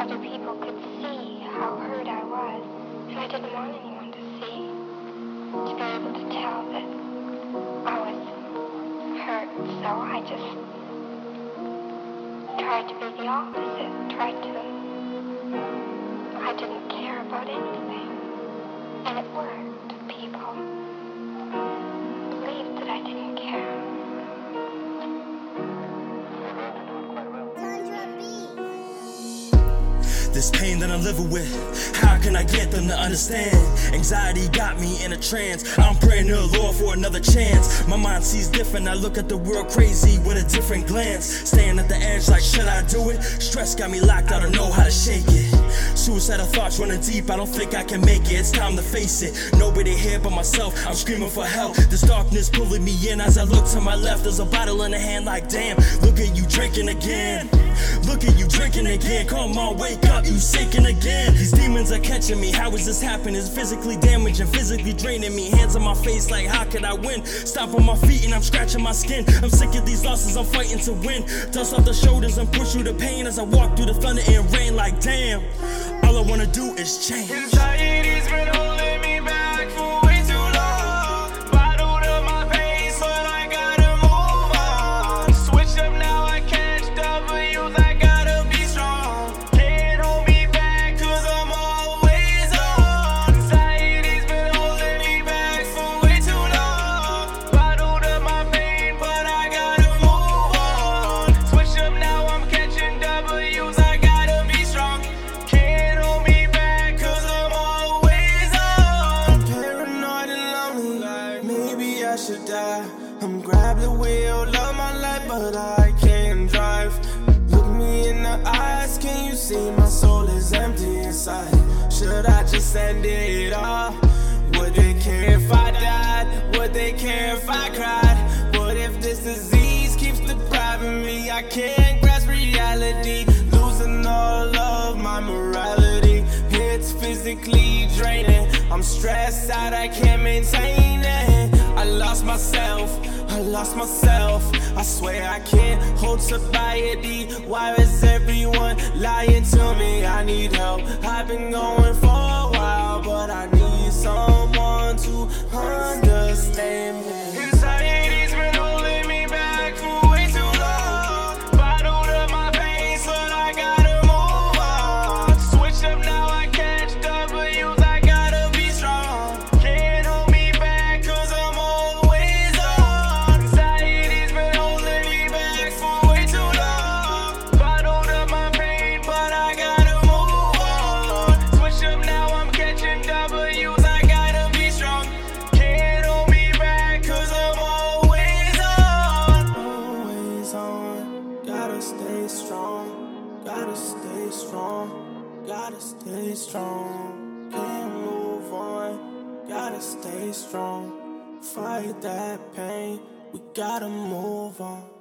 other people could see how hurt I was, and I didn't want anyone to see. To be able to tell that I was hurt, so I just tried to be the opposite, tried to. I didn't care about anything. And it worked. This pain that I'm living with, how can I get them to understand? Anxiety got me in a trance. I'm praying to the Lord for another chance. My mind sees different, I look at the world crazy with a different glance. Staying at the edge, like, should I do it? Stress got me locked, I don't know how to shake it. Suicidal thoughts running deep, I don't think I can make it. It's time to face it. Nobody here but myself, I'm screaming for help. This darkness pulling me in as I look to my left. There's a bottle in the hand, like, damn, look at you drinking again. Look at you drinking again. Come on, wake up, you sinking again. These demons are catching me. How is this happening? It's physically damaging, physically draining me. Hands on my face, like, how could I win? Stop on my feet and I'm scratching my skin. I'm sick of these losses, I'm fighting to win. Dust off the shoulders and push through the pain as I walk through the thunder and rain, like, damn. All I wanna do is change. Should die. I'm grabbed the wheel of my life, but I can't drive. Look me in the eyes, can you see my soul is empty inside? Should I just end it all? Would they care if I died? Would they care if I cried? What if this disease keeps depriving me? I can't grasp reality, losing all of my morality. It's physically draining. I'm stressed out, I can't maintain it. I lost myself, I lost myself. I swear I can't hold sobriety. Why is everyone lying to me? I need help. I've been going for a while, but I need someone to understand stay strong. Can't move on. Gotta stay strong. Fight that pain. We gotta move on.